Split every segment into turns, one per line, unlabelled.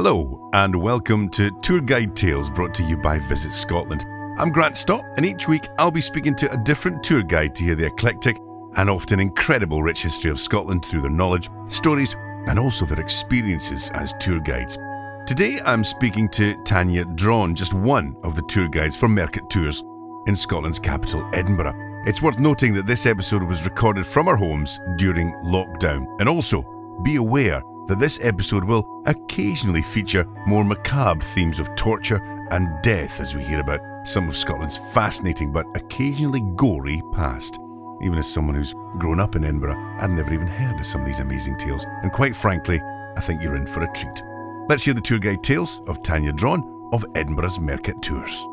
Hello, and welcome to Tour Guide Tales brought to you by Visit Scotland. I'm Grant Stott, and each week I'll be speaking to a different tour guide to hear the eclectic and often incredible rich history of Scotland through their knowledge, stories, and also their experiences as tour guides. Today I'm speaking to Tanya Drawn, just one of the tour guides for Mercat Tours in Scotland's capital, Edinburgh. It's worth noting that this episode was recorded from our homes during lockdown, and also be aware that this episode will occasionally feature more macabre themes of torture and death as we hear about some of Scotland's fascinating but occasionally gory past. Even as someone who's grown up in Edinburgh, I'd never even heard of some of these amazing tales, and quite frankly, I think you're in for a treat. Let's hear the tour guide tales of Tanya Drawn of Edinburgh's Mercat Tours.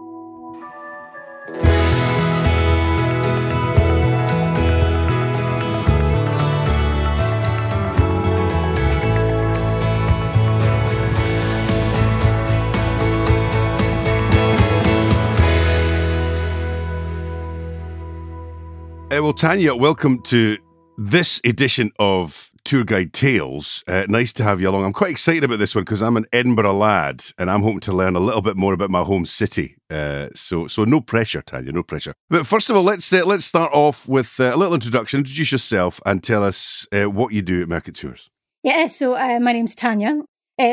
Uh, well, Tanya, welcome to this edition of Tour Guide Tales. Uh, nice to have you along. I'm quite excited about this one because I'm an Edinburgh lad and I'm hoping to learn a little bit more about my home city. Uh, so, so no pressure, Tanya, no pressure. But first of all, let's uh, let's start off with uh, a little introduction. Introduce yourself and tell us uh, what you do at Mercat Tours.
Yeah, so my name's Tanya.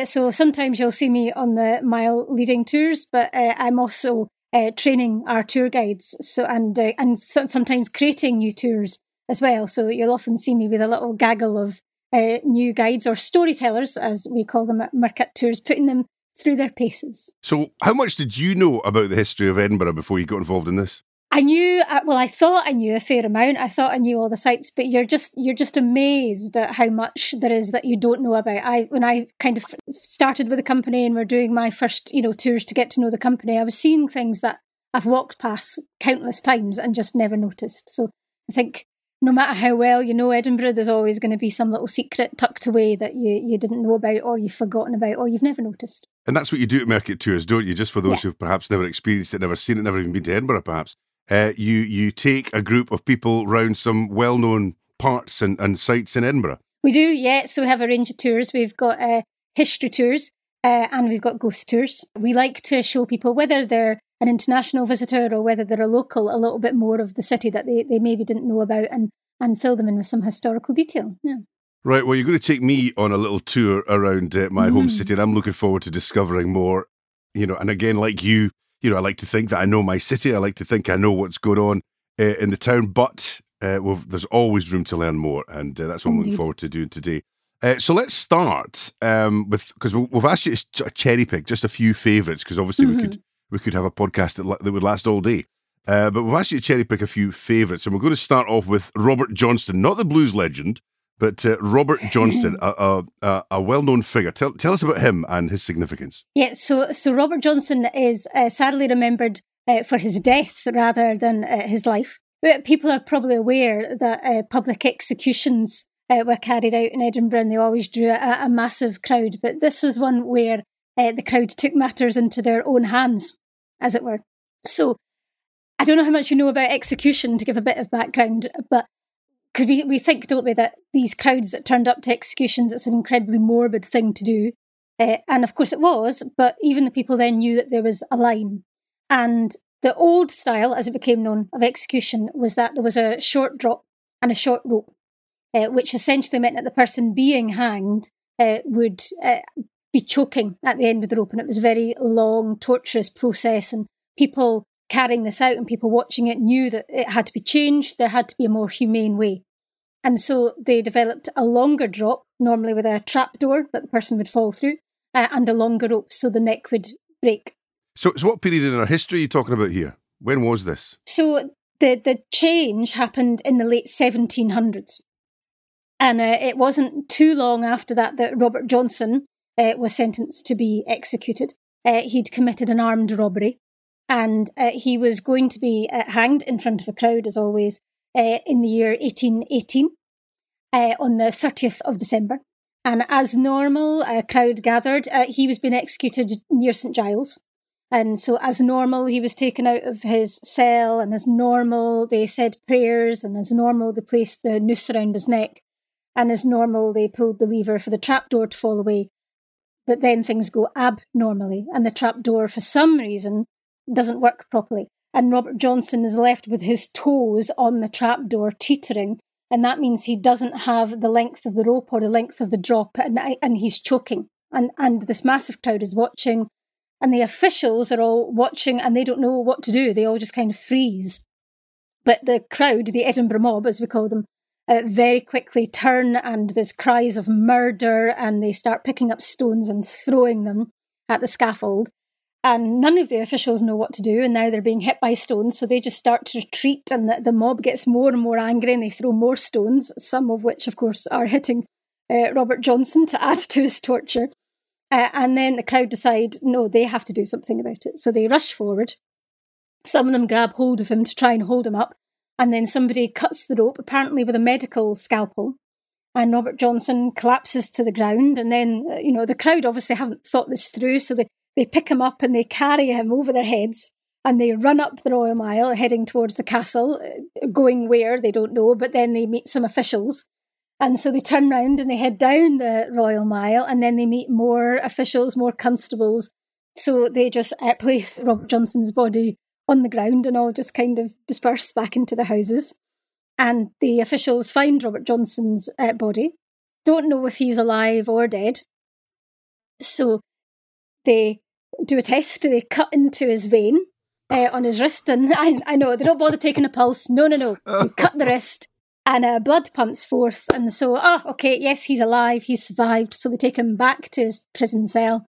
so sometimes you'll see me on the mile leading tours, but I'm also uh, training our tour guides so and uh, and so, sometimes creating new tours as well. So you'll often see me with a little gaggle of uh, new guides or storytellers, as we call them at Mercat Tours, putting them through their paces.
So, how much did you know about the history of Edinburgh before you got involved in this?
I knew, uh, well, I thought I knew a fair amount. I thought I knew all the sites, but you're just you're just amazed at how much there is that you don't know about. I when I kind of started with the company and we're doing my first, you know, tours to get to know the company, I was seeing things that I've walked past countless times and just never noticed. So I think no matter how well you know Edinburgh, there's always going to be some little secret tucked away that you, you didn't know about or you've forgotten about or you've never noticed.
And that's what you do at Mercat Tours, don't you? Just for those yeah. who've perhaps never experienced it, never seen it, never even been to Edinburgh, perhaps uh, you you take a group of people round some well known parts and, and sites in Edinburgh.
We do, yeah. So we have a range of tours. We've got uh, history tours uh, and we've got ghost tours. We like to show people whether they're an international visitor or whether they're a local a little bit more of the city that they, they maybe didn't know about and, and fill them in with some historical detail. Yeah.
Right. Well, you're going to take me on a little tour around uh, my mm. home city, and I'm looking forward to discovering more. You know, and again, like you, you know, I like to think that I know my city. I like to think I know what's going on uh, in the town, but uh, there's always room to learn more, and uh, that's what Indeed. I'm looking forward to doing today. Uh, so let's start um, with because we've asked you to cherry pick just a few favourites because obviously mm-hmm. we could we could have a podcast that, that would last all day. Uh, but we've asked you to cherry pick a few favourites, and we're going to start off with Robert Johnston, not the blues legend, but uh, Robert Johnston, a, a, a, well-known figure. Tell, tell us about him and his significance.
Yeah, so so Robert Johnston is uh, sadly remembered uh, for his death rather than uh, his life. People are probably aware that uh, public executions uh, were carried out in Edinburgh, and they always drew a, a massive crowd. But this was one where the crowd took matters into their own hands, as it were. So I don't know how much you know about execution to give a bit of background, but because we, we think, don't we, that these crowds that turned up to executions, it's an incredibly morbid thing to do. Uh, and of course it was, but even the people then knew that there was a line. And the old style, as it became known, of execution was that there was a short drop and a short rope, uh, which essentially meant that the person being hanged uh, would be choking at the end of the rope. And it was a very long, torturous process. And people carrying this out and people watching it knew that it had to be changed. There had to be a more humane way. And so they developed a longer drop, normally with a trap door that the person would fall through, uh, and a longer rope so the neck would break.
So, so what period in our history are you talking about here? When was this?
So the, the change happened in the late 1700s. And uh, it wasn't too long after that that Robert Johnson uh, was sentenced to be executed. Uh, he'd committed an armed robbery and uh, he was going to be uh, hanged in front of a crowd, as always, uh, in the year 1818 uh, on the 30th of December. And as normal, a crowd gathered. Uh, he was being executed near St Giles. And so, as normal, he was taken out of his cell, and as normal, they said prayers, and as normal, they placed the noose around his neck, and as normal, they pulled the lever for the trapdoor to fall away. but then things go abnormally, and the trapdoor, for some reason, doesn't work properly. And Robert Johnson is left with his toes on the trapdoor teetering. And that means he doesn't have the length of the rope or the length of the drop, and, and he's choking. And, and this massive crowd is watching, and the officials are all watching, and they don't know what to do. They all just kind of freeze. But the crowd, the Edinburgh mob, as we call them, uh, very quickly turn and there's cries of murder and they start picking up stones and throwing them at the scaffold. And none of the officials know what to do, and now they're being hit by stones, so they just start to retreat, and the, the mob gets more and more angry, and they throw more stones, some of which, of course, are hitting uh, Robert Johnson to add to his torture. Uh, and then the crowd decide, no, they have to do something about it. So they rush forward. Some of them grab hold of him to try and hold him up and then somebody cuts the rope, apparently with a medical scalpel. And Robert Johnson collapses to the ground. And then, uh, you know, the crowd obviously haven't thought this through. So they, they pick him up and they carry him over their heads and they run up the Royal Mile heading towards the castle, uh, going where they don't know. But then they meet some officials. And so they turn round and they head down the Royal Mile and then they meet more officials, more constables. So they just uh, place Robert Johnson's body on the ground and all just kind of disperse back into their houses. And the officials find Robert Johnson's uh, body, don't know if he's alive or dead. So they do a test, they cut into his vein uh, on his wrist. And I, I know they don't bother taking a pulse. No, no, no. They cut the wrist and uh, blood pumps forth. And so, oh, okay, yes, he's alive, he's survived. So they take him back to his prison cell.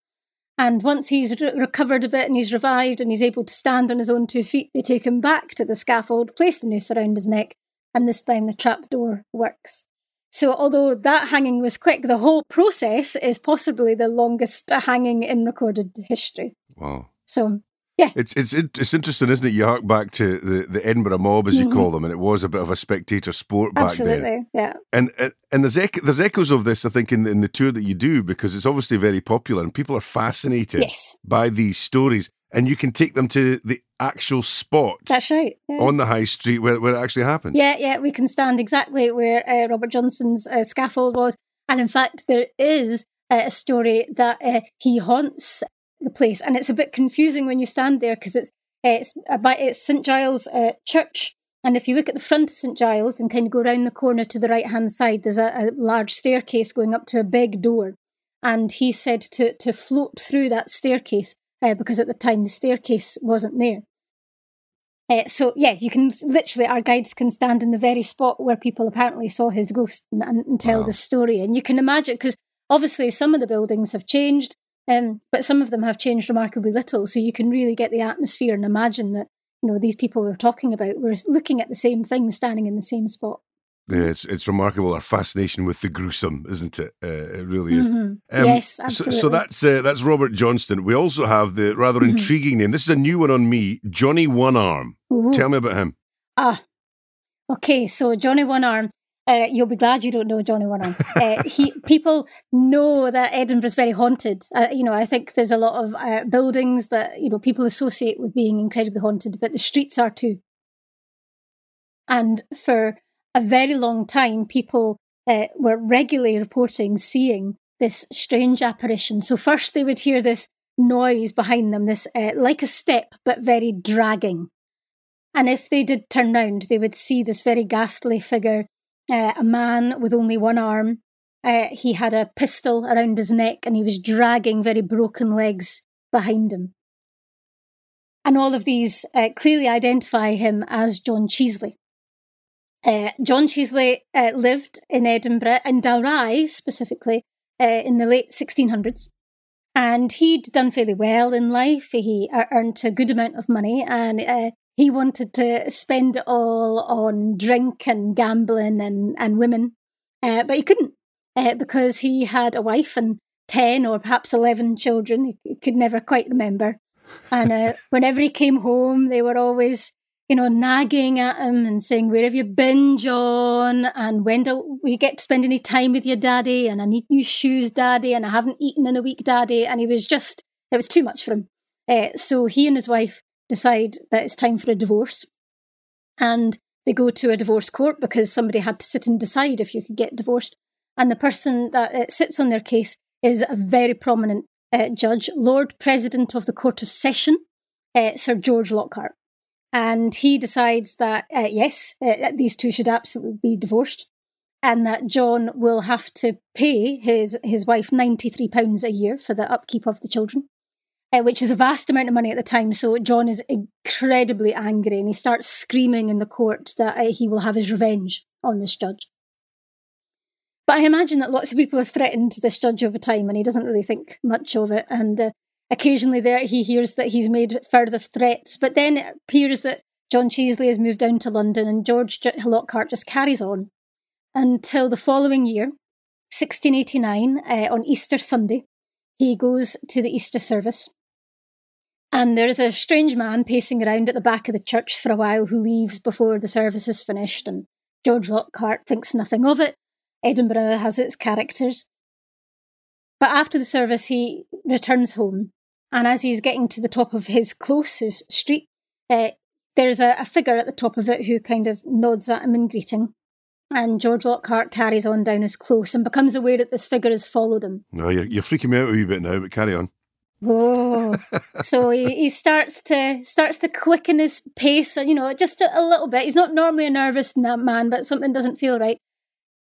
And once he's re- recovered a bit and he's revived and he's able to stand on his own two feet, they take him back to the scaffold, place the noose around his neck, and this time the trapdoor works. So, although that hanging was quick, the whole process is possibly the longest hanging in recorded history.
Wow.
So, yeah.
It's it's it's interesting, isn't it? You hark back to the, the Edinburgh mob, as you mm-hmm. call them, and it was a bit of a spectator sport back
Absolutely,
then.
yeah.
And and there's there's echoes of this, I think, in the, in the tour that you do because it's obviously very popular and people are fascinated
yes.
by these stories, and you can take them to the actual spot.
That's right.
Yeah. On the high street where, where it actually happened.
Yeah, yeah, we can stand exactly where uh, Robert Johnson's uh, scaffold was, and in fact, there is uh, a story that uh, he haunts the place, and it's a bit confusing when you stand there because it's it's about it's St Giles uh, Church, and if you look at the front of St Giles and kind of go around the corner to the right hand side, there's a, a, large staircase going up to a big door, and he said to to float through that staircase uh, because at the time the staircase wasn't there. Uh, so yeah, you can literally our guides can stand in the very spot where people apparently saw his ghost and, and tell wow. the story, and you can imagine because obviously some of the buildings have changed, um, but some of them have changed remarkably little. So you can really get the atmosphere and imagine that, you know, these people we're talking about were looking at the same thing, standing in the same spot.
Yeah, it's it's remarkable our fascination with the gruesome, isn't it? Uh, it really is.
Mm-hmm. Um, yes, absolutely.
So, so that's uh, that's Robert Johnston. We also have the rather mm-hmm. intriguing name. This is a new one on me, Johnny One Arm. Tell me about him.
Ah, okay. So Johnny One Arm uh, you'll be glad you don't know Johnny One Uh, he people know that Edinburgh's very haunted. Uh, you know, I think there's a lot of uh, buildings that you know people associate with being incredibly haunted, but the streets are too. And for a very long time, people uh, were regularly reporting seeing this strange apparition. So first they would hear this noise behind them, this uh, like a step but very dragging. And if they did turn round, they would see this very ghastly figure uh, a man with only one arm. Uh, he had a pistol around his neck and he was dragging very broken legs behind him. And all of these uh, clearly identify him as John Chiesley. Uh, John Chiesley uh, lived in Edinburgh, in Dalry specifically, uh, in the late 1600s. And he'd done fairly well in life. He earned a good amount of money and he wanted to spend it all on drink and gambling and, and women, uh, but he couldn't uh, because he had a wife and 10 or perhaps 11 children. He could never quite remember. And uh, whenever he came home, they were always, you know, nagging at him and saying, Where have you been, John? And when do we get to spend any time with your daddy? And I need new shoes, daddy. And I haven't eaten in a week, daddy. And he was just, it was too much for him. Uh, so he and his wife decide that it's time for a divorce. And they go to a divorce court because somebody had to sit and decide if you could get divorced. And the person that uh, sits on their case is a very prominent uh, judge, Lord President of the Court of Session, Sir George Lockhart. And he decides that, uh, yes, uh, these two should absolutely be divorced and that John will have to pay his, his wife £93 a year for the upkeep of the children, uh, which is a vast amount of money at the time. So John is incredibly angry and he starts screaming in the court that uh, he will have his revenge on this judge. But I imagine that lots of people have threatened this judge over time and he doesn't really think much of it. And uh, occasionally there he hears that he's made further threats. But then it appears that John Chiesley has moved down to London and George Lockhart just carries on until the following year, 1689, uh, on Easter Sunday. He goes to the Easter service. And there is a strange man pacing around at the back of the church for a while who leaves before the service is finished. And George Lockhart thinks nothing of it. Edinburgh has its characters. But after the service, he returns home. And as he's getting to the top of his closest street, uh, there's a, a, figure at the top of it who kind of nods at him in greeting. And George Lockhart carries on down his close and becomes aware that this figure has followed him.
No, you're, you're freaking me out a wee bit now, but carry on.
Whoa! so he, he starts to starts to quicken his pace, you know, just a, a little bit. He's not normally a nervous man, but something doesn't feel right.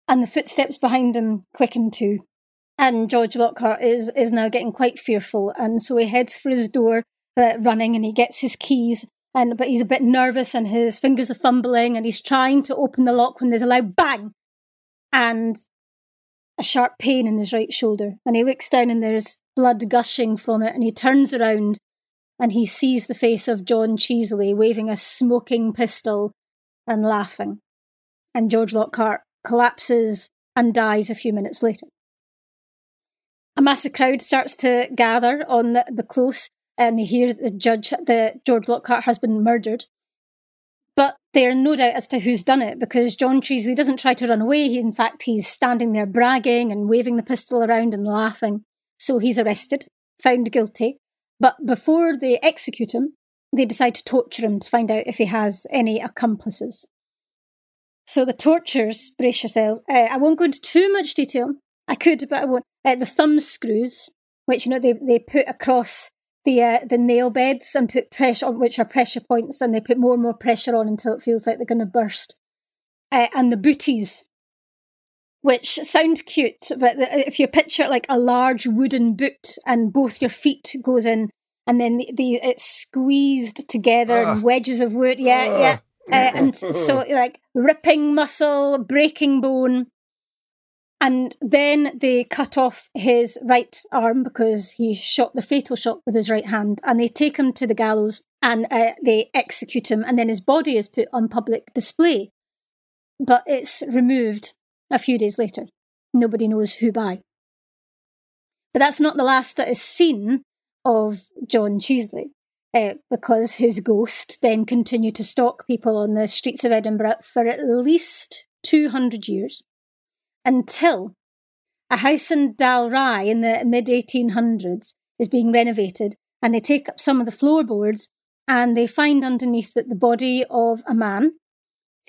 And the footsteps behind him quicken too. And George Lockhart is is now getting quite fearful, and so he heads for his door, uh, running, and he gets his keys. And but he's a bit nervous and his fingers are fumbling and he's trying to open the lock when there's a loud bang and a sharp pain in his right shoulder. And he looks down and there's blood gushing from it and he turns around and he sees the face of John Chiesley waving a smoking pistol and laughing. And George Lockhart collapses and dies a few minutes later. A massive crowd starts to gather on the, the close and they hear the judge the George Lockhart has been murdered. But they're no doubt as to who's done it because John Chiesley doesn't try to run away. He, in fact, he's standing there bragging and waving the pistol around and laughing. So he's arrested, found guilty. But before they execute him, they decide to torture him to find out if he has any accomplices. So the tortures, brace yourselves. Uh, I won't go into too much detail. I could, but I won't. Uh, the thumb screws, which you know they they put across the uh, the nail beds and put pressure on, which are pressure points, and they put more and more pressure on until it feels like they're going to burst. Uh, and the booties, which sound cute, but the, if you picture like a large wooden boot and both your feet goes in, and then the, the it's squeezed together uh, and wedges of wood, yeah, yeah. Uh, and so like ripping muscle, breaking bone, and then they cut off his right arm because he shot the fatal shot with his right hand. And they take him to the gallows and uh, they execute him. And then his body is put on public display. But it's removed a few days later. Nobody knows who by. But that's not the last that is seen of John Chiesley. Uh, because his ghost then continued to stalk people on the streets of Edinburgh for at least 200 years until a house in Dalry in the mid 1800s is being renovated and they take up some of the floorboards and they find underneath that the body of a man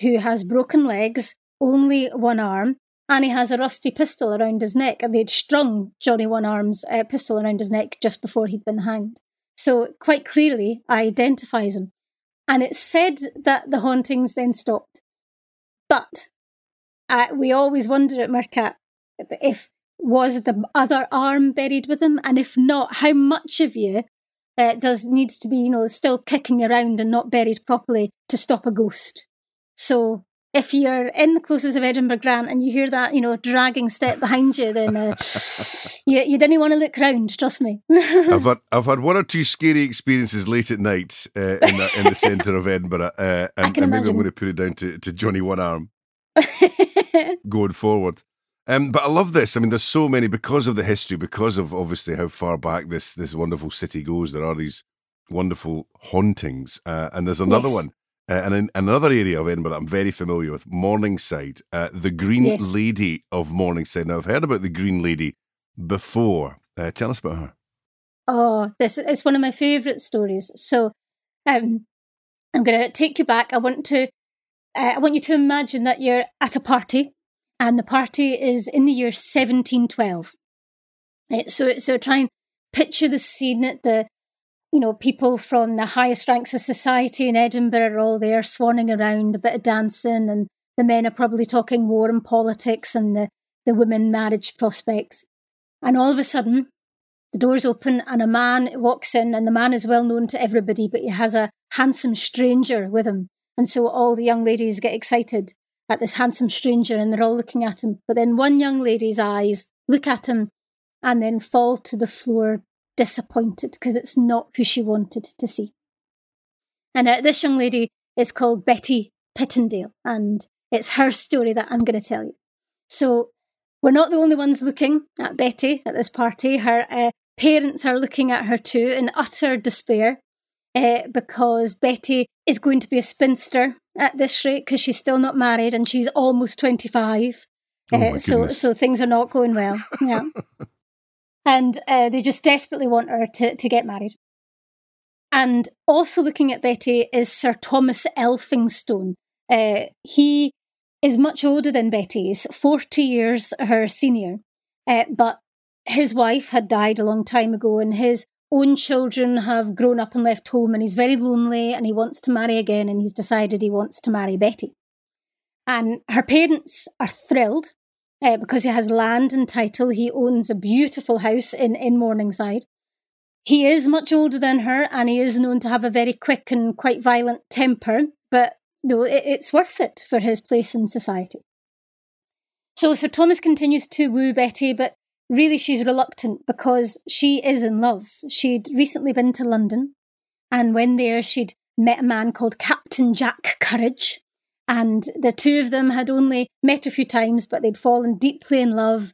who has broken legs, only one arm, and he has a rusty pistol around his neck. And they'd strung Johnny One Arm's uh, pistol around his neck just before he'd been hanged. So quite clearly I identifies him. And it's said that the hauntings then stopped. But uh, we always wonder at Mercat if was the other arm buried with him, and if not, how much of you uh, does needs to be, you know, still kicking around and not buried properly to stop a ghost. So if you're in the closest of Edinburgh Grant and you hear that, you know, dragging step behind you, then uh, you, you didn't want to look round, trust me.
I've, had, I've had one or two scary experiences late at night uh, in, the, in the centre of Edinburgh, uh, and, and maybe I'm going to put it down to, to Johnny One Arm. going forward. Um, but I love this. I mean, there's so many because of the history, because of obviously how far back this this wonderful city goes. There are these wonderful hauntings, uh, and there's another yes. one, uh, and in another area of Edinburgh that I'm very familiar with, Morningside, uh, the Green yes. Lady of Morningside. Now, I've heard about the Green Lady before. Uh, tell us about her.
Oh, this is one of my favourite stories. So, um, I'm going to take you back. I want to uh, I want you to imagine that you're at a party, and the party is in the year 1712. Uh, so, so try and picture the scene at the you know, people from the highest ranks of society in Edinburgh are all there swanning around, a bit of dancing, and the men are probably talking war and politics and the, the women marriage prospects. And all of a sudden, the doors open and a man walks in, and the man is well known to everybody, but he has a handsome stranger with him. And so all the young ladies get excited at this handsome stranger and they're all looking at him. But then one young lady's eyes look at him and then fall to the floor disappointed because it's not who she wanted to see. And uh, this young lady is called Betty Pittendale, and it's her story that I'm going to tell you. So we're not the only ones looking at Betty at this party. Her uh, parents are looking at her too in utter despair uh, because Betty is going to be a spinster at this rate because she's still not married and she's almost 25. Oh uh, so, so things are not going well. Yeah. and uh, they just desperately want her to, to get married. And also looking at Betty is Sir Thomas Elphinstone. Uh, he is much older than Betty, he's 40 years her senior, uh, but his wife had died a long time ago, and his own children have grown up and left home, and he's very lonely and he wants to marry again, and he's decided he wants to marry Betty. And her parents are thrilled uh, because he has land and title. He owns a beautiful house in, in Morningside. He is much older than her and he is known to have a very quick and quite violent temper, but no, it, it's worth it for his place in society. So Sir Thomas continues to woo Betty, but really she's reluctant because she is in love. She'd recently been to London, and when there, she'd met a man called Captain Jack Courage, and the two of them had only met a few times, but they'd fallen deeply in love.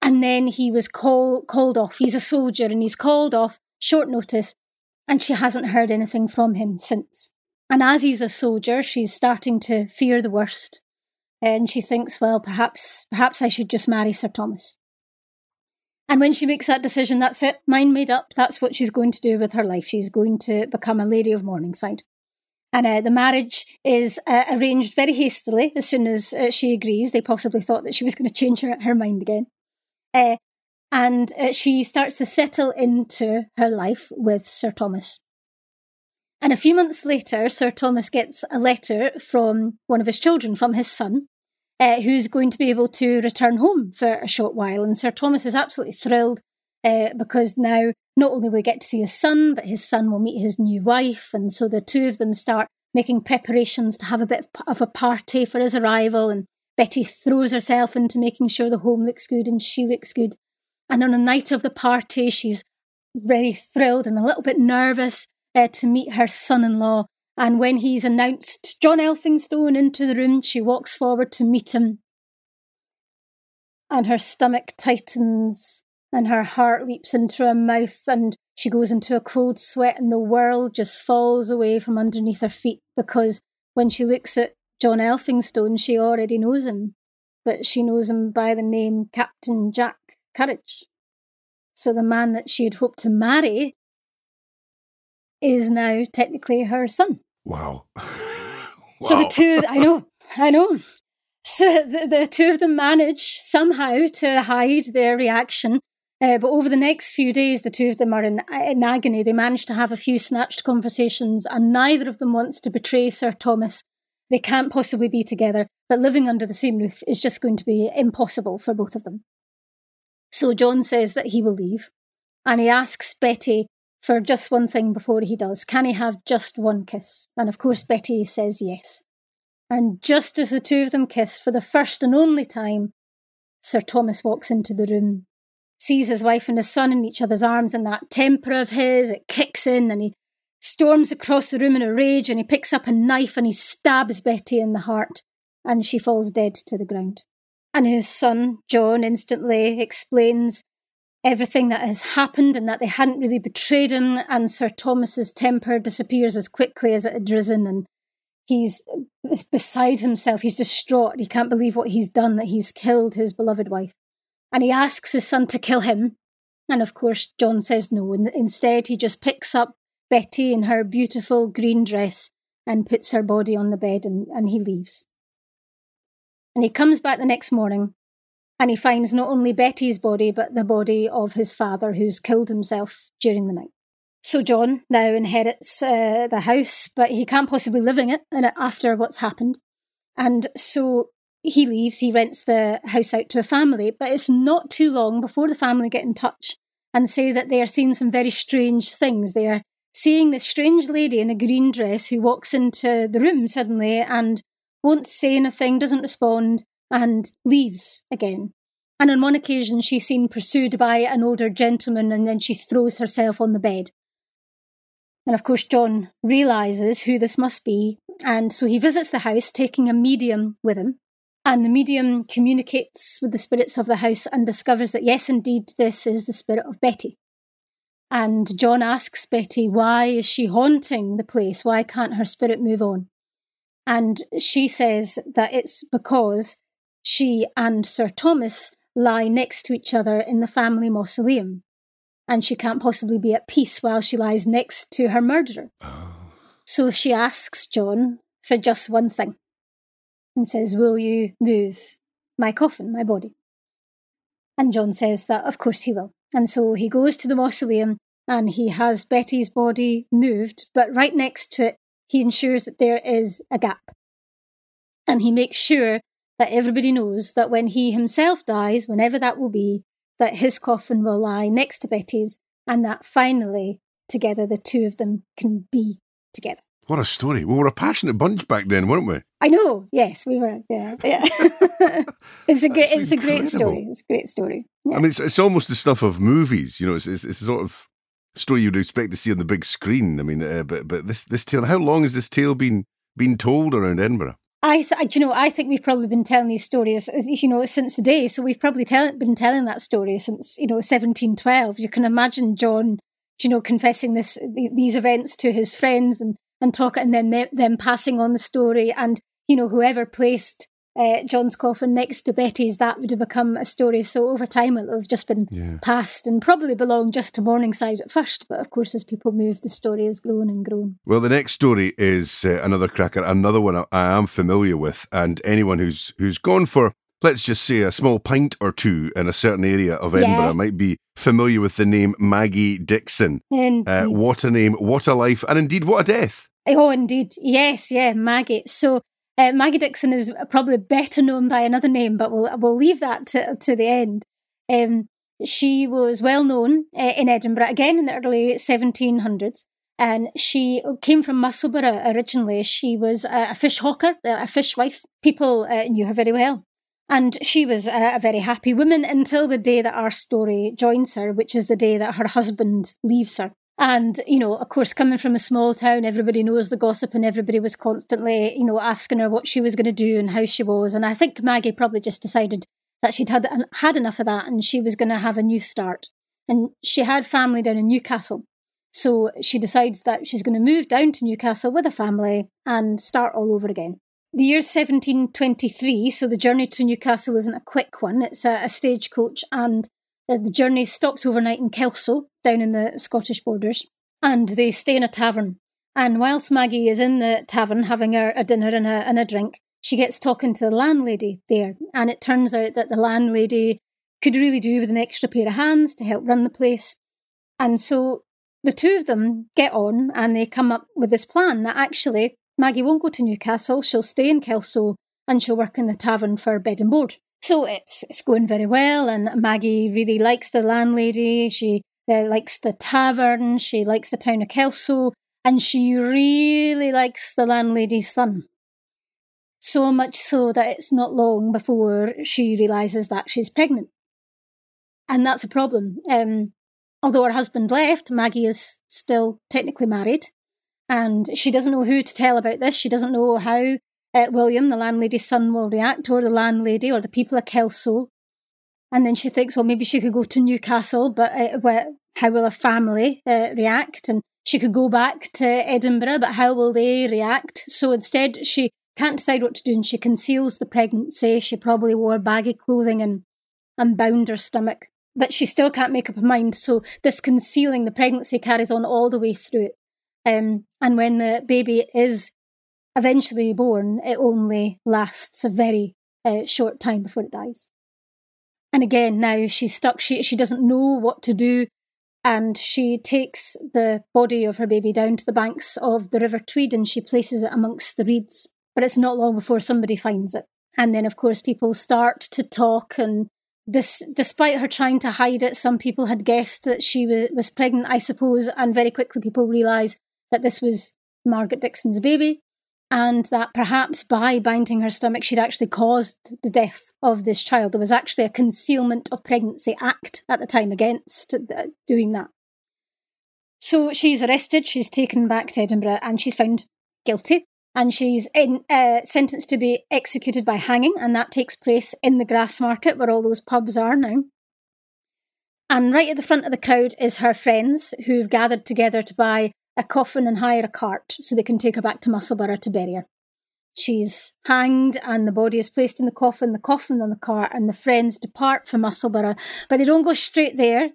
And then he was call, called off. He's a soldier and he's called off short notice, and she hasn't heard anything from him since. And as he's a soldier, she's starting to fear the worst. And she thinks, well, perhaps, perhaps I should just marry Sir Thomas. And when she makes that decision, that's it, mind made up. That's what she's going to do with her life. She's going to become a lady of Morningside. And uh, the marriage is uh, arranged very hastily as soon as uh, she agrees. They possibly thought that she was going to change her, her mind again. Uh, and uh, she starts to settle into her life with Sir Thomas. And a few months later, Sir Thomas gets a letter from one of his children, from his son, uh, who's going to be able to return home for a short while. And Sir Thomas is absolutely thrilled uh, because now not only will he get to see his son, but his son will meet his new wife. And so the two of them start making preparations to have a bit of a party for his arrival. And Betty throws herself into making sure the home looks good and she looks good. And on the night of the party, she's very thrilled and a little bit nervous uh, to meet her son in law. And when he's announced John Elphinstone into the room, she walks forward to meet him. And her stomach tightens and her heart leaps into her mouth and she goes into a cold sweat and the world just falls away from underneath her feet because when she looks at John Elphinstone, she already knows him, but she knows him by the name Captain Jack Courage. So the man that she had hoped to marry is now technically her son.
Wow. wow.
So the two, I know, I know. So the, the two of them manage somehow to hide their reaction uh, but over the next few days, the two of them are in, in agony. They manage to have a few snatched conversations, and neither of them wants to betray Sir Thomas. They can't possibly be together, but living under the same roof is just going to be impossible for both of them. So John says that he will leave, and he asks Betty for just one thing before he does. Can he have just one kiss? And of course, Betty says yes. And just as the two of them kiss for the first and only time, Sir Thomas walks into the room sees his wife and his son in each other's arms, and that temper of his, it kicks in, and he storms across the room in a rage, and he picks up a knife and he stabs Betty in the heart, and she falls dead to the ground. And his son, John, instantly explains everything that has happened and that they hadn't really betrayed him, and Sir Thomas's temper disappears as quickly as it had risen, and he's uh, beside himself. He's distraught. He can't believe what he's done, that he's killed his beloved wife and he asks his son to kill him. And of course, John says no. And instead, he just picks up Betty in her beautiful green dress and puts her body on the bed and, and he leaves. And he comes back the next morning and he finds not only Betty's body, but the body of his father who's killed himself during the night. So John now inherits uh, the house, but he can't possibly live in it after what's happened. And so he leaves, he rents the house out to a family, but it's not too long before the family get in touch and say that they are seeing some very strange things. They are seeing this strange lady in a green dress who walks into the room suddenly and won't say anything, doesn't respond, and leaves again. And on one occasion, she's seen pursued by an older gentleman and then she throws herself on the bed. And of course, John realizes who this must be. And so he visits the house, taking a medium with him. And the medium communicates with the spirits of the house and discovers that, yes, indeed, this is the spirit of Betty. And John asks Betty, why is she haunting the place? Why can't her spirit move on? And she says that it's because she and Sir Thomas lie next to each other in the family mausoleum, and she can't possibly be at peace while she lies next to her murderer. Oh. So she asks John for just one thing and says, Will you move my coffin, my body? And John says that, of course, he will. And so he goes to the mausoleum and he has Betty's body moved, but right next to it, he ensures that there is a gap. And he makes sure that everybody knows that when he himself dies, whenever that will be, that his coffin will lie next to Betty's, and that finally, together, the two of them can be together.
What a story. Well We were a passionate bunch back then, weren't we?
I know. Yes, we were. Yeah, yeah. it's a great. That's it's incredible. a great story. It's a great story.
Yeah. I mean, it's, it's almost the stuff of movies. You know, it's it's, it's a sort of story you'd expect to see on the big screen. I mean, uh, but but this this tale. How long has this tale been been told around Edinburgh?
I, th- you know, I think we've probably been telling these stories, uh, you know, since the day. So we've probably tell- been telling that story since, you know, 1712. You can imagine John, you know, confessing this th- these events to his friends and and talk, and then them passing on the story, and you know, whoever placed uh, John's coffin next to Betty's, that would have become a story. So over time, it'll have just been yeah. passed and probably belonged just to Morningside at first. But of course, as people move, the story has grown and grown.
Well, the next story is uh, another cracker, another one I, I am familiar with, and anyone who's who's gone for let's just say a small pint or two in a certain area of Edinburgh yeah. might be familiar with the name Maggie
Dixon. Uh,
what a name, what a life, and indeed what a death.
Oh, indeed. Yes, yeah, Maggie. So uh, Maggie Dixon is probably better known by another name, but we'll we'll leave that to, to the end. Um, she was well known uh, in Edinburgh again in the early 1700s, and she came from Musselburgh originally. She was a, a fish hawker, a fishwife. People uh, knew her very well. And she was a, a, very happy woman until the day that our story joins her, which is the day that her husband leaves her. And, you know, of course, coming from a small town, everybody knows the gossip and everybody was constantly, you know, asking her what she was going to do and how she was. And I think Maggie probably just decided that she'd had, had enough of that and she was going to have a new start. And she had family down in Newcastle. So she decides that she's going to move down to Newcastle with her family and start all over again. The year 1723, so the journey to Newcastle isn't a quick one. It's a, a stagecoach and the journey stops overnight in Kelso, down in the Scottish borders, and they stay in a tavern. And whilst Maggie is in the tavern having a, dinner and a, and a drink, she gets talking to the landlady there. And it turns out that the landlady could really do with an extra pair of hands to help run the place. And so the two of them get on and they come up with this plan that actually Maggie won't go to Newcastle, she'll stay in Kelso and she'll work in the tavern for bed and board. So it's it's going very well, and Maggie really likes the landlady. She uh, likes the tavern. She likes the town of Kelso, and she really likes the landlady's son. So much so that it's not long before she realizes that she's pregnant, and that's a problem. Um, although her husband left, Maggie is still technically married, and she doesn't know who to tell about this. She doesn't know how uh, William, the landlady's son, will react, or the landlady, or the people of Kelso. And then she thinks, well, maybe she could go to Newcastle, but uh, how will her family uh, react? And she could go back to Edinburgh, but how will they react? So instead, she can't decide what to do, and she conceals the pregnancy. She probably wore baggy clothing and, and bound her stomach, but she still can't make up her mind. So this concealing the pregnancy carries on all the way through it. Um, and when the baby is eventually born, it only lasts a very uh, short time before it dies. And again, now she's stuck. She she doesn't know what to do, and she takes the body of her baby down to the banks of the River Tweed and she places it amongst the reeds. But it's not long before somebody finds it. And then, of course, people start to talk. And dis- despite her trying to hide it, some people had guessed that she was, was pregnant, I suppose. And very quickly, people realise that this was Margaret Dixon's baby and that perhaps by binding her stomach, she'd actually caused the death of this child. There was actually a concealment of pregnancy act at the time against doing that. So she's arrested, she's taken back to Edinburgh, and she's found guilty. And she's in, uh, sentenced to be executed by hanging, and that takes place in the Grassmarket, where all those pubs are now. And right at the front of the crowd is her friends who've gathered together to buy a coffin and hire a cart so they can take her back to Musselburgh to bury her. She's hanged and the body is placed in the coffin, the coffin on the cart, and the friends depart for Musselburgh. But they don't go straight there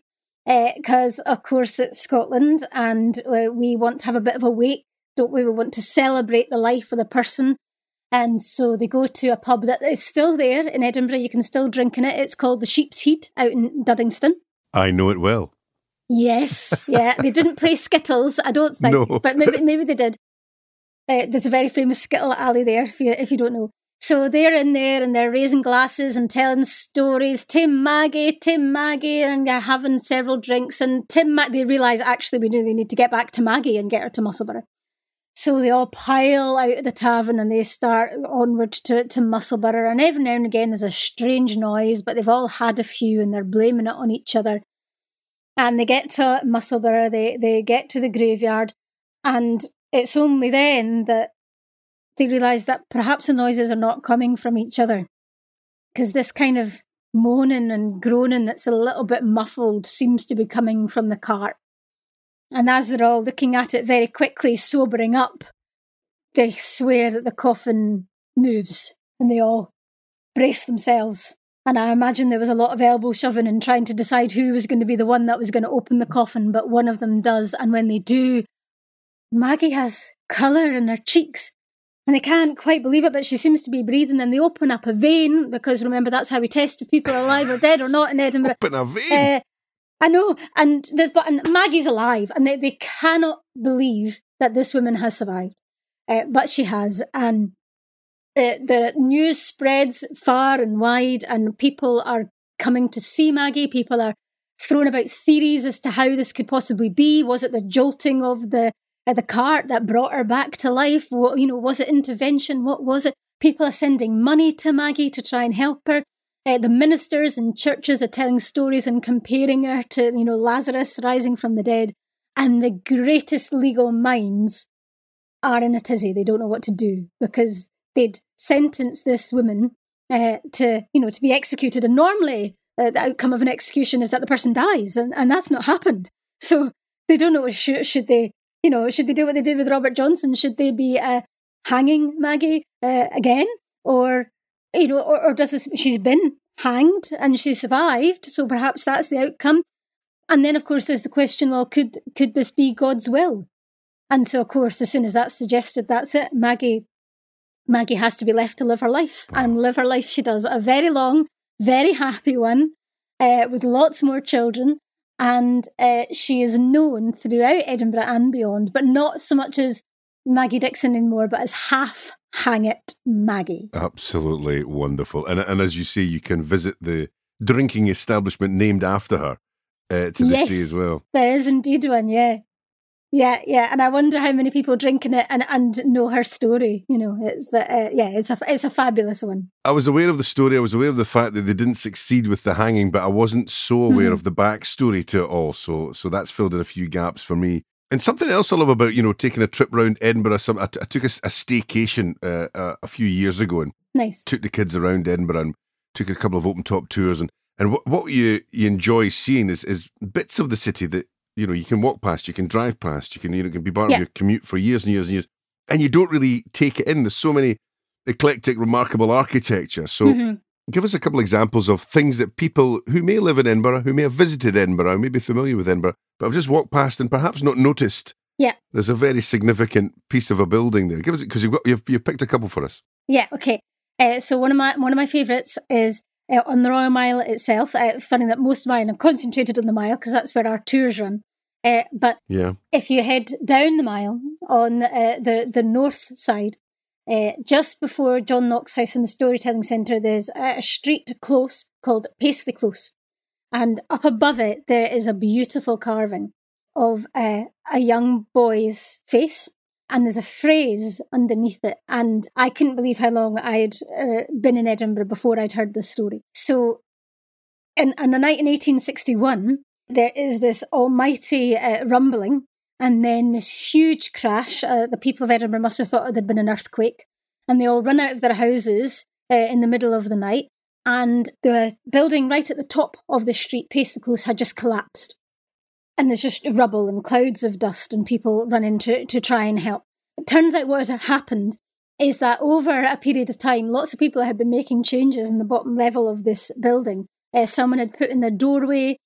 because, uh, of course, it's Scotland and uh, we want to have a bit of a wake, don't we? We want to celebrate the life of the person. And so they go to a pub that is still there in Edinburgh. You can still drink in it. It's called the Sheep's Head out in Duddingston.
I know it well.
Yes, yeah. they didn't play Skittles, I don't think, no. but maybe maybe they did. Uh, there's a very famous Skittle alley there, if you if you don't know. So they're in there and they're raising glasses and telling stories. Tim Maggie, Tim Maggie, and they're having several drinks. And Tim, Ma- they realise actually we really need to get back to Maggie and get her to Musselburgh. So they all pile out of the tavern and they start onward to, to Musselburgh. And every now and again there's a strange noise, but they've all had a few and they're blaming it on each other. And they get to Musselburgh, they, they get to the graveyard, and it's only then that they realise that perhaps the noises are not coming from each other. Because this kind of moaning and groaning that's a little bit muffled seems to be coming from the cart. And as they're all looking at it very quickly, sobering up, they swear that the coffin moves and they all brace themselves and I imagine there was a lot of elbow shoving and trying to decide who was going to be the one that was going to open the coffin, but one of them does. And when they do, Maggie has colour in her cheeks. And they can't quite believe it, but she seems to be breathing. And they open up a vein, because remember, that's how we test if people are alive or dead or not in Edinburgh.
Open a vein? Uh,
I know. And there's, but and Maggie's alive, and they, they cannot believe that this woman has survived. Uh, but she has. And the, news spreads far and wide, and people are coming to see Maggie. People are throwing about theories as to how this could possibly be. Was it the jolting of the uh, the cart that brought her back to life? What, you know, was it intervention? What was it? People are sending money to Maggie to try and help her. Uh, the ministers and churches are telling stories and comparing her to, you know, Lazarus rising from the dead. And the greatest legal minds are in a tizzy. They don't know what to do because they'd sentence this woman uh, to, you know, to be executed. And normally, uh, the outcome of an execution is that the person dies, and, and that's not happened. So they don't know should, should they, you know, should they do what they did with Robert Johnson? Should they be uh, hanging Maggie uh, again, or you know, or, or does this? She's been hanged and she survived, so perhaps that's the outcome. And then, of course, there's the question: Well, could could this be God's will? And so, of course, as soon as that's suggested, that's it. Maggie Maggie has to be left to live her life, and live her life she does. A very long, very happy one, uh, with lots more children. And uh, she is known throughout Edinburgh and beyond, but not so much as Maggie Dixon anymore, but as half hang it Maggie.
Absolutely wonderful. And, and as you say, you can visit the drinking establishment named after her uh, to yes, this day as well.
There is indeed one, yeah. Yeah, yeah, and I wonder how many people drinking it and, and know her story. You know, it's the uh, yeah, it's a it's a fabulous one.
I was aware of the story. I was aware of the fact that they didn't succeed with the hanging, but I wasn't so aware mm. of the backstory to it all. So so that's filled in a few gaps for me. And something else I love about you know taking a trip around Edinburgh. Some I, t- I took a, a staycation uh, uh, a few years ago and
nice.
took the kids around Edinburgh and took a couple of open top tours and and what, what you you enjoy seeing is is bits of the city that you know, you can walk past, you can drive past, you can, you know, can be part yeah. of your commute for years and years and years, and you don't really take it in. There's so many eclectic, remarkable architecture. So, mm-hmm. give us a couple examples of things that people who may live in Edinburgh, who may have visited Edinburgh, may be familiar with Edinburgh, but have just walked past and perhaps not noticed.
Yeah,
there's a very significant piece of a building there. Give us because you've got you've, you've picked a couple for us.
Yeah. Okay. Uh, so one of my one of my favourites is uh, on the Royal Mile itself. Uh, funny that most of mine are concentrated on the Mile because that's where our tours run. Uh, but
yeah.
if you head down the Mile on uh, the the north side, uh, just before John Knox House in the Storytelling Centre, there's a street close called Paisley Close, and up above it there is a beautiful carving of uh, a young boy's face and there's a phrase underneath it. And I couldn't believe how long I'd uh, been in Edinburgh before I'd heard this story. So, in, in a night in 1861, there is this almighty uh, rumbling and then this huge crash. Uh, the people of Edinburgh must have thought there'd been an earthquake, and they all run out of their houses uh, in the middle of the night. And the building right at the top of the street, Paisley Close, had just collapsed and there's just rubble and clouds of dust and people running to, to try and help. It turns out what had happened is that over a period of time, lots of people had been making changes in the bottom level of this building. Uh, someone had put in their doorway,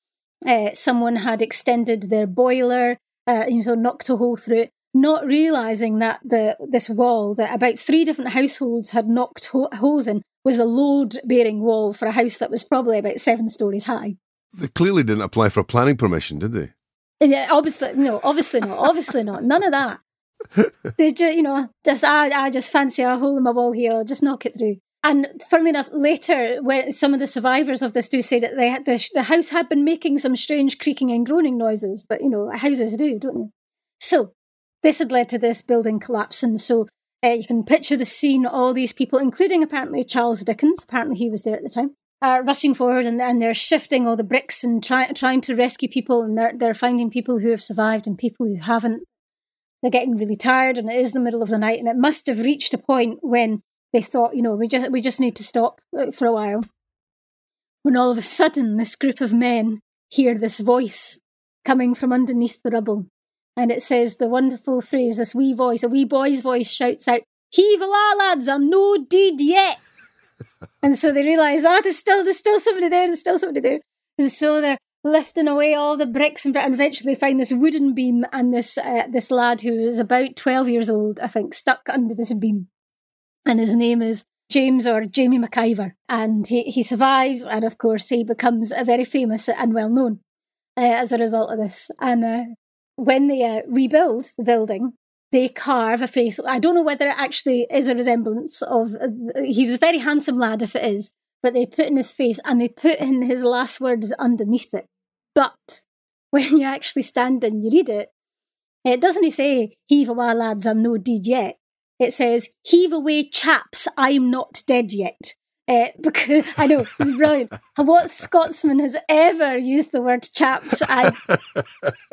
uh, someone had extended their boiler, uh, you know, knocked a hole through it, not realizing that the this wall that about three different households had knocked ho- holes in was a load-bearing wall for a house that was probably about seven stories high.
They clearly didn't apply for planning permission, did they?
Yeah, obviously, no, obviously not. Obviously not. None of that. They just, you know, just I, I just fancy a hole in my wall here. I'll just knock it through. And funnily enough, later, when some of the survivors of this do say that they, the, the house had been making some strange creaking and groaning noises, but you know, houses do, don't they? So this had led to this building collapsing. So uh, you can picture the scene, all these people, including apparently Charles Dickens, apparently he was there at the time, uh, rushing forward and, and they're shifting all the bricks and try, trying to rescue people and they're, they're finding people who have survived and people who haven't. They're getting really tired and it is the middle of the night and it must have reached a point when they thought, you know, we just, we just need to stop uh, for a while. When all of a sudden this group of men hear this voice coming from underneath the rubble. And it says the wonderful phrase, this wee voice, a wee boy's voice shouts out, Heave awa, lads, I'm no deed yet and so they realise, oh, there's still, there's still somebody there, there's still somebody there. And so they're lifting away all the bricks and, and eventually find this wooden beam and this uh, this lad who is about 12 years old, I think, stuck under this beam. And his name is James or Jamie McIver. And he, he survives, and of course, he becomes a very famous and well known uh, as a result of this. And uh, when they uh, rebuild the building, they carve a face. I don't know whether it actually is a resemblance of. He was a very handsome lad, if it is, but they put in his face and they put in his last words underneath it. But when you actually stand and you read it, it doesn't say, Heave away, lads, I'm no deed yet. It says, Heave away, chaps, I'm not dead yet. Uh, because I know it's brilliant. what Scotsman has ever used the word chaps? I,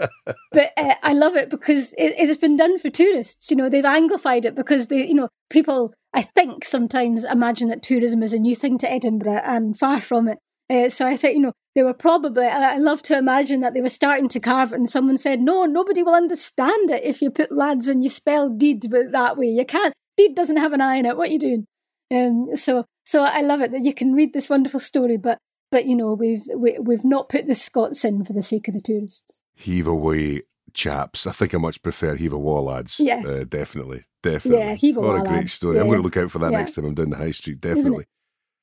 but uh, I love it because it, it, has been done for tourists. You know, they've anglified it because they, you know, people I think sometimes imagine that tourism is a new thing to Edinburgh, and far from it. Uh, so I think you know they were probably. I, I love to imagine that they were starting to carve it, and someone said, "No, nobody will understand it if you put lads and you spell deed but that way. You can't. Deed doesn't have an eye in it. What are you doing?" And um, so so I love it that you can read this wonderful story, but but you know we've we, have we have not put the Scots in for the sake of the tourists.
Heave away, chaps. I think I much prefer heave away, lads.
Yeah,
uh, definitely, definitely.
Yeah, heave away,
What a great
lads.
story!
Yeah.
I'm going to look out for that
yeah.
next time I'm down the high street. Definitely.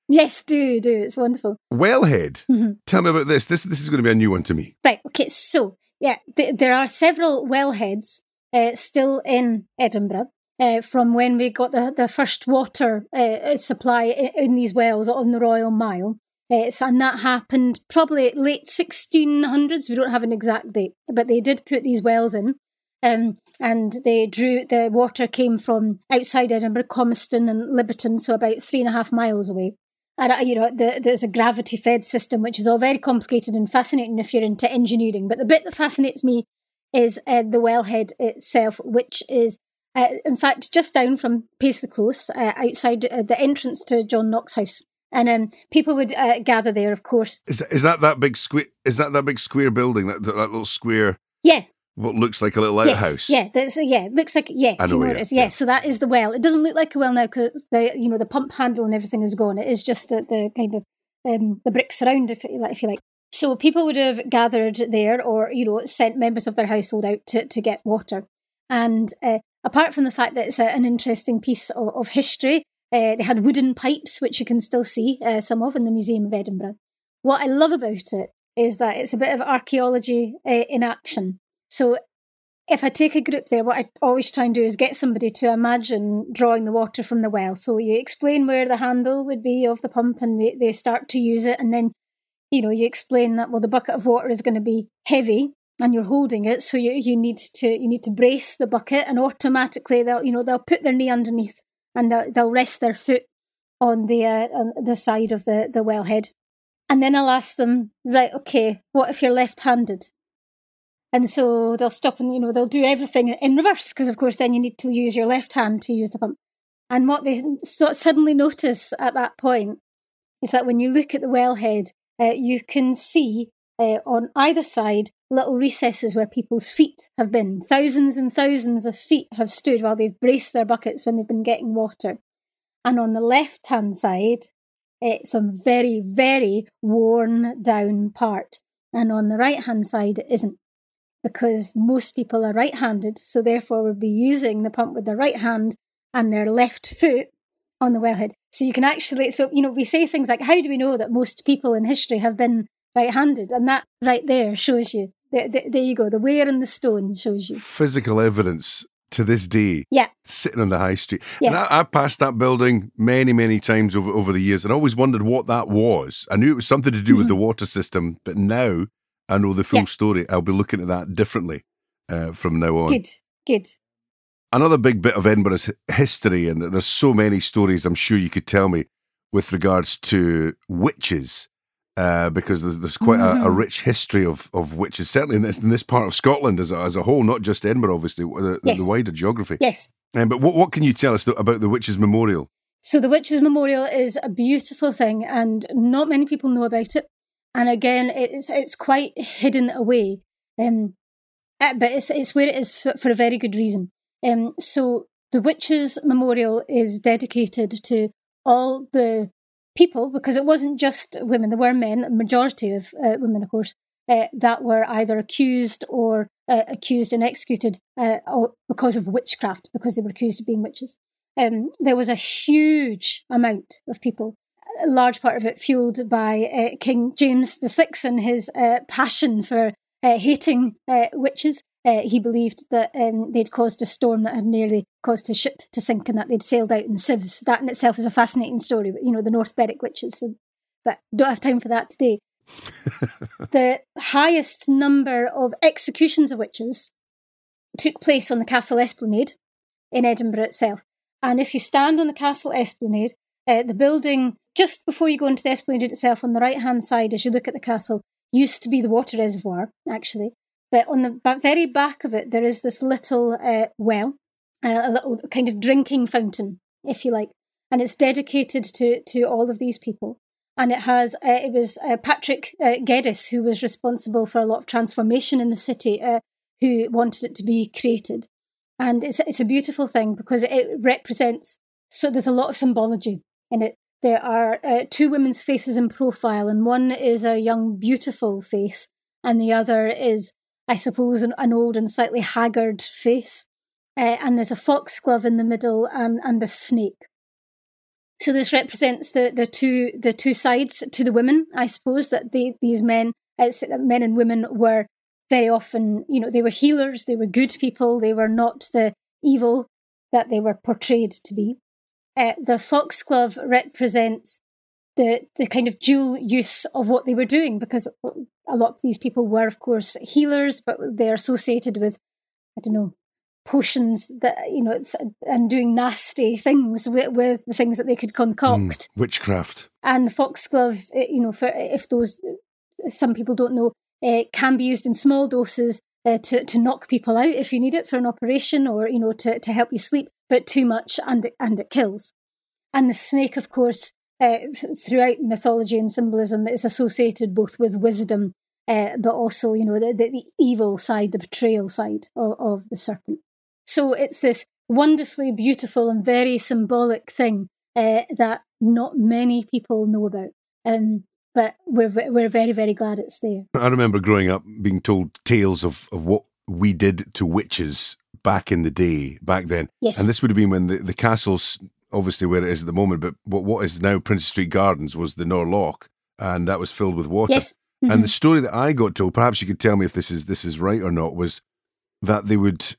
Yes, do do. It's wonderful.
Wellhead.
Mm-hmm.
Tell me about this. This this is going to be a new one to me.
Right. Okay. So yeah, th- there are several wellheads uh, still in Edinburgh uh, from when we got the, the first water uh, supply in, these wells on the Royal Mile. Uh, and that happened probably late 1600s. We don't have an exact date, but they did put these wells in. Um, and they drew the water came from outside Edinburgh, Comiston and Liberton, so about three and a half miles away. And uh, you know, the, there's a gravity fed system, which is all very complicated and fascinating if you're into engineering. But the bit that fascinates me is uh, the wellhead itself, which is uh, in fact, just down from Paisley Close, uh, outside uh, the entrance to John Knox House. And um, people would uh, gather there, of course.
Is that, is that that big square? Is that that big square building? That that little square?
Yeah.
What looks like a little outhouse?
Yes, yeah, that's, yeah, looks like yes,
I know,
you know
yeah,
it is.
yeah.
So that is the well. It doesn't look like a well now because the you know the pump handle and everything is gone. It is just the, the kind of um, the bricks around, if you, if you like. So people would have gathered there, or you know, sent members of their household out to to get water. And uh, apart from the fact that it's a, an interesting piece of, of history, Uh, they had wooden pipes, which you can still see uh, some of in the Museum of Edinburgh. What I love about it is that it's a bit of archaeology uh, in action. So if I take a group there, what I always try and do is get somebody to imagine drawing the water from the well. So you explain where the handle would be of the pump and they, they start to use it. And then, you know, you explain that, well, the bucket of water is going to be heavy and you're holding it. So you, you need to, you need to brace the bucket and automatically they'll, you know, they'll put their knee underneath and they'll, they'll rest their foot on the, uh, on the side of the, the wellhead. And then I'll ask them, right, okay, what if you're left handed? And so they'll stop and, you know, they'll do everything in reverse because, of course, then you need to use your left hand to use the pump. And what they suddenly notice at that point is that when you look at the wellhead, uh, you can see uh, on either side little recesses where people's feet have been. Thousands and thousands of feet have stood while they've braced their buckets when they've been getting water. And on the left hand side, it's a very, very worn down part. And on the right hand side, it isn't because most people are right handed, so therefore would be using the pump with their right hand and their left foot on the wellhead. So you can actually, so, you know, we say things like, how do we know that most people in history have been right handed? And that right there shows you. There, there you go. The wear and the stone shows you.
Physical evidence to this day.
Yeah.
Sitting on the high street. Yeah. And I, have passed that building many, many times over, over the years and I always wondered what that was. I knew it was something to do mm-hmm. with the water system, but now I know the full yeah. story. I'll be looking at that differently uh, from now on.
Good, good.
Another big bit of Edinburgh's history, and there's so many stories I'm sure you could tell me with regards to witches, uh, because there's, there's quite mm-hmm. a, a, mm-hmm. rich history of, of witches, certainly in this, in this part of Scotland as a, as a whole, not just Edinburgh, obviously, the, yes. the wider geography.
Yes.
Um, but what, what can you tell us about the Witches' Memorial?
So, the Witches' Memorial is a beautiful thing, and not many people know about it and again, it's it's quite hidden away. Um, uh, but it's it's where it is for, for a very good reason. Um, so the Witches Memorial is dedicated to all the people because it wasn't just women; there were men, a majority of uh, women, of course, uh, that were either accused or uh, accused and executed uh, because of witchcraft, because they were accused of being witches. Um, there was a huge amount of people a large part of it fueled by uh, King James VI and his uh, passion for hating witches. Uh, he believed that um, they'd caused a storm that had nearly caused his ship to sink and that they'd sailed out in sieves. That in itself is a fascinating story, but you know, the North Berwick witches. So, but don't have time for that today. the highest number of executions of witches took place on the castle esplanade in Edinburgh itself. And if you stand on the castle esplanade, uh, the building just before you go into the esplanade itself, on the right hand side, as you look at the castle, used to be the water reservoir, actually. But on the very back of it, there is this little uh, well, uh, a little kind of drinking fountain, if you like, and it's dedicated to to all of these people. And it has uh, it was uh, Patrick uh, Geddes who was responsible for a lot of transformation in the city, uh, who wanted it to be created, and it's it's a beautiful thing because it represents. So there's a lot of symbology in it there are uh, two women's faces in profile, and one is a young, beautiful face, and the other is, I suppose, an, an old and slightly haggard face. Uh, and there's a foxglove in the middle and, and a snake. So this represents the, the two the two sides to the women, I suppose that they, these men, uh, men and women, were very often, you know, they were healers, they were good people, they were not the evil that they were portrayed to be. Uh, the foxglove represents the the kind of dual use of what they were doing because a lot of these people were, of course, healers, but they're associated with, I don't know, potions that you know and doing nasty things with, with the things that they could concoct
mm, witchcraft
and the foxglove eh, you know for if those some people don't know it can be used in small doses uh, to to knock people out if you need it for an operation or you know to to help you sleep but too much and it, and it kills. And the snake, of course, uh, throughout mythology and symbolism, is associated both with wisdom, uh, but also, you know, the, the, the, evil side, the betrayal side of, of the serpent. So it's this wonderfully beautiful and very symbolic thing uh, that not many people know about. Um, but we're we're very very glad it's there.
I remember growing up being told tales of, of what we did to witches back in the day, back then.
Yes.
And this would have been when the, the castles obviously where it is at the moment, but what, what is now Princes Street Gardens was the Nor Loch, and that was filled with water.
Yes. Mm-hmm.
And the story that I got told, perhaps you could tell me if this is this is right or not, was that they would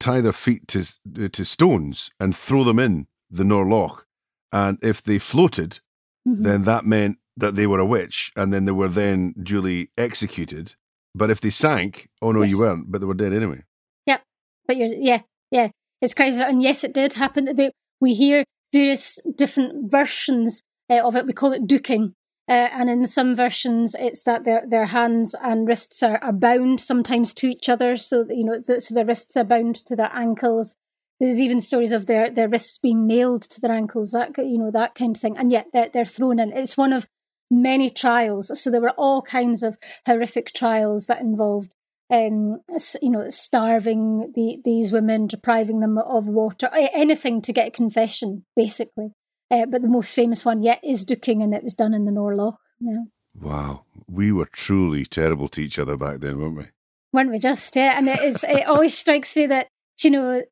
tie their feet to to stones and throw them in the Nor Loch, and if they floated, mm-hmm. then that meant that they were a witch, and then they were then duly executed. But if they sank, oh no, yes. you weren't, but they were dead anyway.
Yep, but you're yeah, yeah. It's crazy, and yes, it did happen. We hear various different versions uh, of it. We call it duking. Uh, and in some versions, it's that their their hands and wrists are, are bound sometimes to each other, so you know, the, so their wrists are bound to their ankles. There's even stories of their, their wrists being nailed to their ankles, that you know that kind of thing, and yet they're they're thrown in. It's one of many trials. So there were all kinds of horrific trials that involved, um, you know, starving the, these women, depriving them of water, anything to get a confession, basically. Uh, but the most famous one yet is Duking, and it was done in the Nor Loch. Yeah.
Wow, we were truly terrible to each other back then, weren't we?
Weren't we just? Yeah, and it is. it always strikes me that you know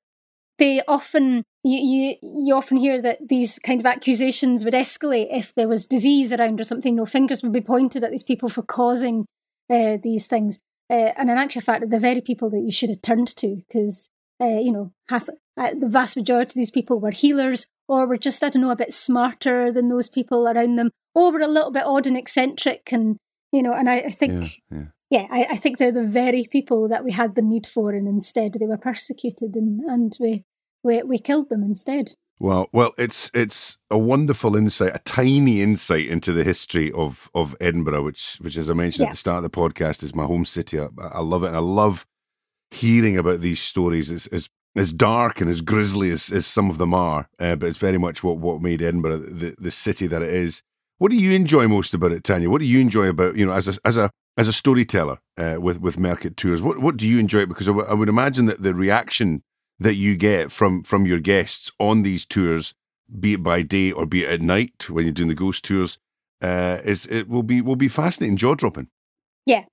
they often you, you you often hear that these kind of accusations would escalate if there was disease around or something. No fingers would be pointed at these people for causing uh, these things. Uh, and in actual fact, the very people that you should have turned to, because uh, you know half uh, the vast majority of these people were healers, or were just I don't know a bit smarter than those people around them, or were a little bit odd and eccentric, and you know. And I, I think. Yeah, yeah. yeah I, I think they're the very people that we had the need for, and instead they were persecuted, and, and we we, we killed them instead.
Well, well, it's it's a wonderful insight, a tiny insight into the history of of Edinburgh, which which, as I mentioned yeah. at the start of the podcast, is my home city. I, I love it, and I love hearing about these stories. As as, as dark and as grisly as, as some of them are, uh, but it's very much what what made Edinburgh the the city that it is. What do you enjoy most about it, Tanya? What do you enjoy about you know as a as a as a storyteller uh, with with Mercat Tours? What what do you enjoy? Because I, w- I would imagine that the reaction that you get from from your guests on these tours, be it by day or be it at night when you're doing the ghost tours, uh, is it will be will be fascinating, jaw dropping.
Yeah,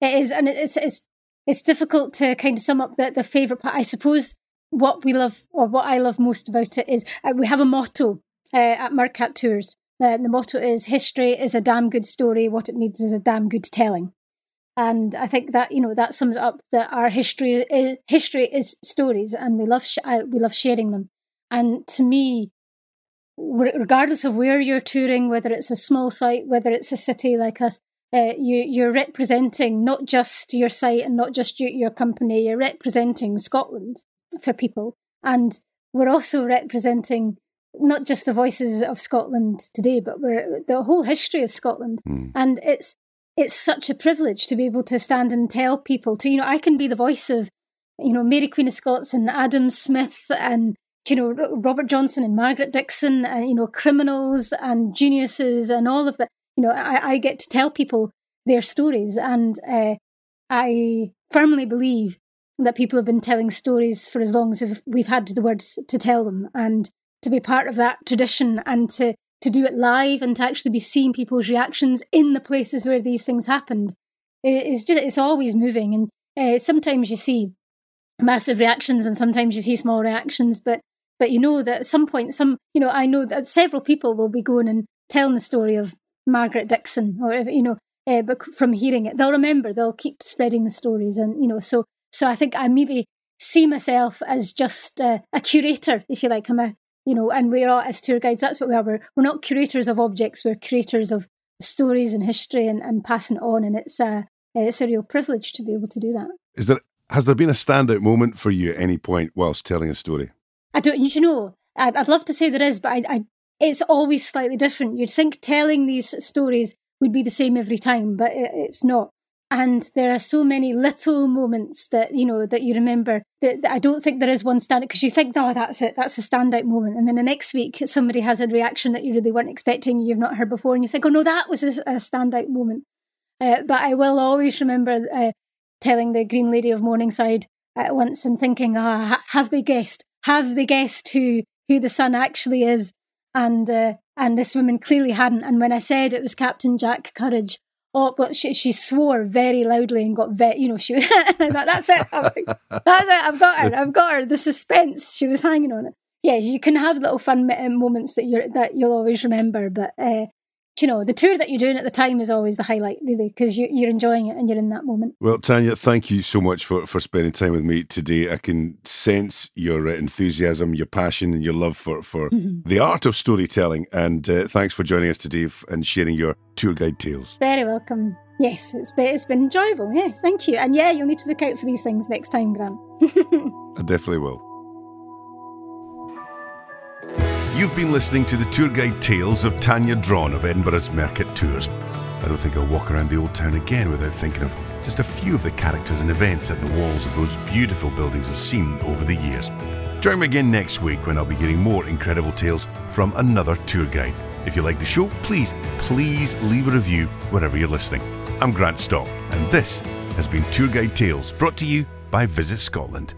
it is, and it's it's it's difficult to kind of sum up the the favorite part. I suppose what we love or what I love most about it is uh, we have a motto uh, at Mercat Tours. Uh, the motto is "History is a damn good story. What it needs is a damn good telling." And I think that you know that sums up that our history is, history is stories, and we love sh- we love sharing them. And to me, regardless of where you're touring, whether it's a small site, whether it's a city like us, uh, you you're representing not just your site and not just your, your company. You're representing Scotland for people, and we're also representing not just the voices of Scotland today, but we're the whole history of Scotland. Mm. And it's it's such a privilege to be able to stand and tell people to, you know, I can be the voice of, you know, Mary Queen of Scots and Adam Smith and, you know, Robert Johnston and Margaret Dickson and, you know, criminals and geniuses and all of that. You know, I, I get to tell people their stories. And uh, I firmly believe that people have been telling stories for as long as we've had the words to tell them. And to be part of that tradition and to to do it live and to actually be seeing people's reactions in the places where these things happened. It's just it's always moving and uh, sometimes you see massive reactions and sometimes you see small reactions but but you know that at some point some you know i know that several people will be going and telling the story of margaret dickson or you know uh, but from hearing it. They'll remember they'll keep spreading the stories and you know so so i think i maybe see myself as just a curator if you like. I'm a you know, and we're all as tour guides, that's what we are. We're, we're not curators of objects, we're curators of stories and history and, and passing it on. And it's a, it's a real privilege to be able to do that.
Is there, has there been a standout moment for you at any point whilst telling a story?
I don't, you know, I'd, I'd love to say there is, but I, I, it's always slightly different. You'd think telling these stories would be the same every time, but it, it's not. And there are so many little moments that, you know, that you remember that, that I don't think there is one standout because you think, oh, that's it, that's a standout moment. And then the next week, somebody has a reaction that you really weren't expecting, you've not heard before, and you think, oh, no, that was a, a standout moment. Uh, but I will always remember uh, telling the Green Lady of Morningside at once and thinking, ah, oh, have they guessed? Have they guessed who, who the son actually is? And, uh, and this woman clearly hadn't. And when I said it was Captain Jack Courage, oh, but she, she swore very loudly and got very, you know, she was, that's it. Like, that's it. I've got her. I've got her. The suspense. She was hanging on it. yeah, you can have little fun moments that you're that you'll always remember, but uh, you know, the tour that you're doing at the time is always the highlight, really, because you, you're enjoying it and you're in that moment.
Well, Tanya, thank you so much for, for spending time with me today. I can sense your uh, enthusiasm, your passion, and your love for, for the art of storytelling. And uh, thanks for joining us today and sharing your tour guide tales.
Very welcome. Yes, it's been, it's been enjoyable. Yes, thank you. And yeah, you'll need to look out for these things next time, Grant.
I definitely will. You've been listening to the tour guide tales of Tanya Drawn of Edinburgh's Mercat Tours. I don't think I'll walk around the old town again without thinking of just a few of the characters and events that the walls of those beautiful buildings have seen over the years. Join me again next week when I'll be getting more incredible tales from another tour guide. If you like the show, please, please leave a review wherever you're listening. I'm Grant Stott, and this has been Tour Guide Tales brought to you by Visit Scotland.